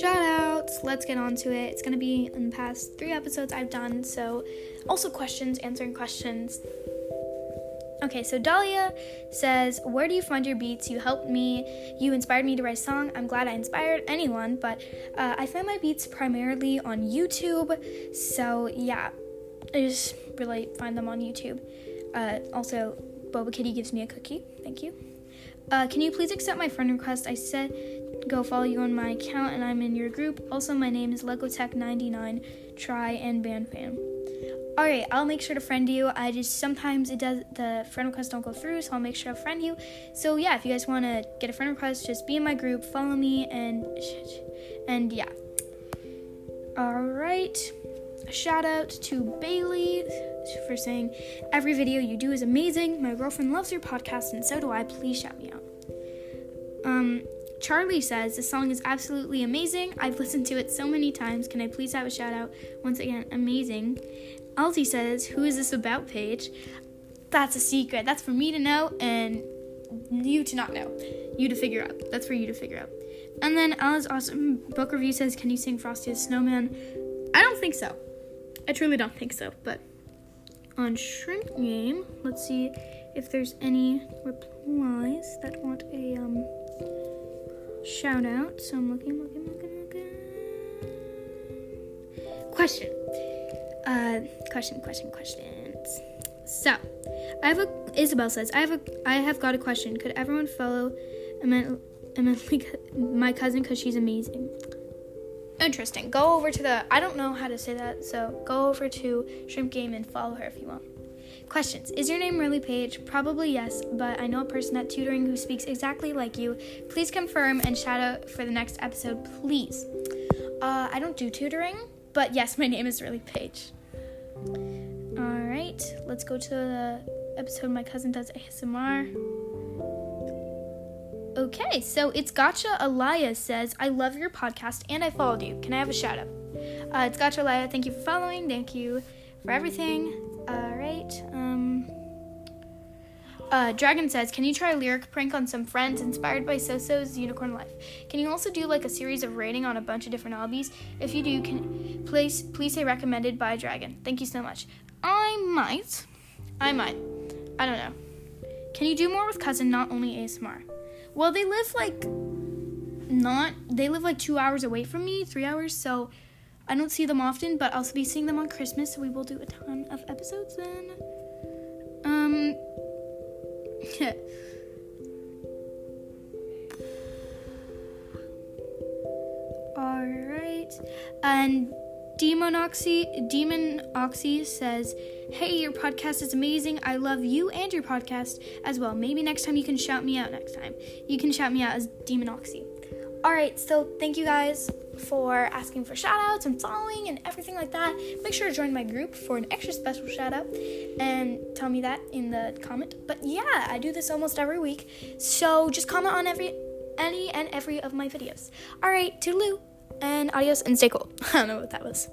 Shout outs, let's get on to it. It's gonna be in the past three episodes I've done, so also questions, answering questions. Okay, so Dahlia says, Where do you find your beats? You helped me. You inspired me to write a song. I'm glad I inspired anyone, but uh, I find my beats primarily on YouTube. So, yeah, I just really find them on YouTube. Uh, also, Boba Kitty gives me a cookie. Thank you. Uh, can you please accept my friend request? I said go follow you on my account and I'm in your group. Also, my name is LegoTech99. Try and ban fan. Alright, I'll make sure to friend you. I just sometimes it does the friend requests don't go through, so I'll make sure to friend you. So yeah, if you guys want to get a friend request, just be in my group, follow me, and and yeah. Alright. Shout out to Bailey for saying every video you do is amazing. My girlfriend loves your podcast, and so do I. Please shout me out. Um, Charlie says the song is absolutely amazing. I've listened to it so many times. Can I please have a shout out? Once again, amazing. Alti says, Who is this about page? That's a secret. That's for me to know and you to not know. You to figure out. That's for you to figure out. And then Alice Awesome Book Review says, Can you sing Frosty the Snowman? I don't think so. I truly don't think so. But on Shrimp Game, let's see if there's any replies that want a um shout out. So I'm looking, looking, looking, looking. Question. Uh, question, question, questions. So, I have a. Isabel says, I have a. I have got a question. Could everyone follow Emily, my cousin, because she's amazing? Interesting. Go over to the. I don't know how to say that, so go over to Shrimp Game and follow her if you want. Questions. Is your name really Paige? Probably yes, but I know a person at tutoring who speaks exactly like you. Please confirm and shout out for the next episode, please. Uh, I don't do tutoring, but yes, my name is really Paige. Alright, let's go to the episode my cousin does ASMR. Okay, so it's Gotcha Alaya says, I love your podcast and I followed you. Can I have a shout out? Uh, it's Gotcha Alaya. Thank you for following. Thank you for everything. Alright, um. Uh, Dragon says, Can you try a lyric prank on some friends inspired by Soso's Unicorn Life? Can you also do like a series of rating on a bunch of different hobbies? If you do, can please please say recommended by Dragon. Thank you so much. I might. I might. I don't know. Can you do more with cousin, not only ASMR? Well, they live like not they live like two hours away from me, three hours, so I don't see them often, but I'll be seeing them on Christmas, so we will do a ton of episodes then. Um Alright. And Demon Oxy Demon Oxy says, Hey, your podcast is amazing. I love you and your podcast as well. Maybe next time you can shout me out next time. You can shout me out as Demon Oxy. Alright, so thank you guys for asking for shout outs and following and everything like that. Make sure to join my group for an extra special shout out and tell me that in the comment. But yeah, I do this almost every week. So just comment on every any and every of my videos. Alright, toodaloo and adios and stay cool. I don't know what that was.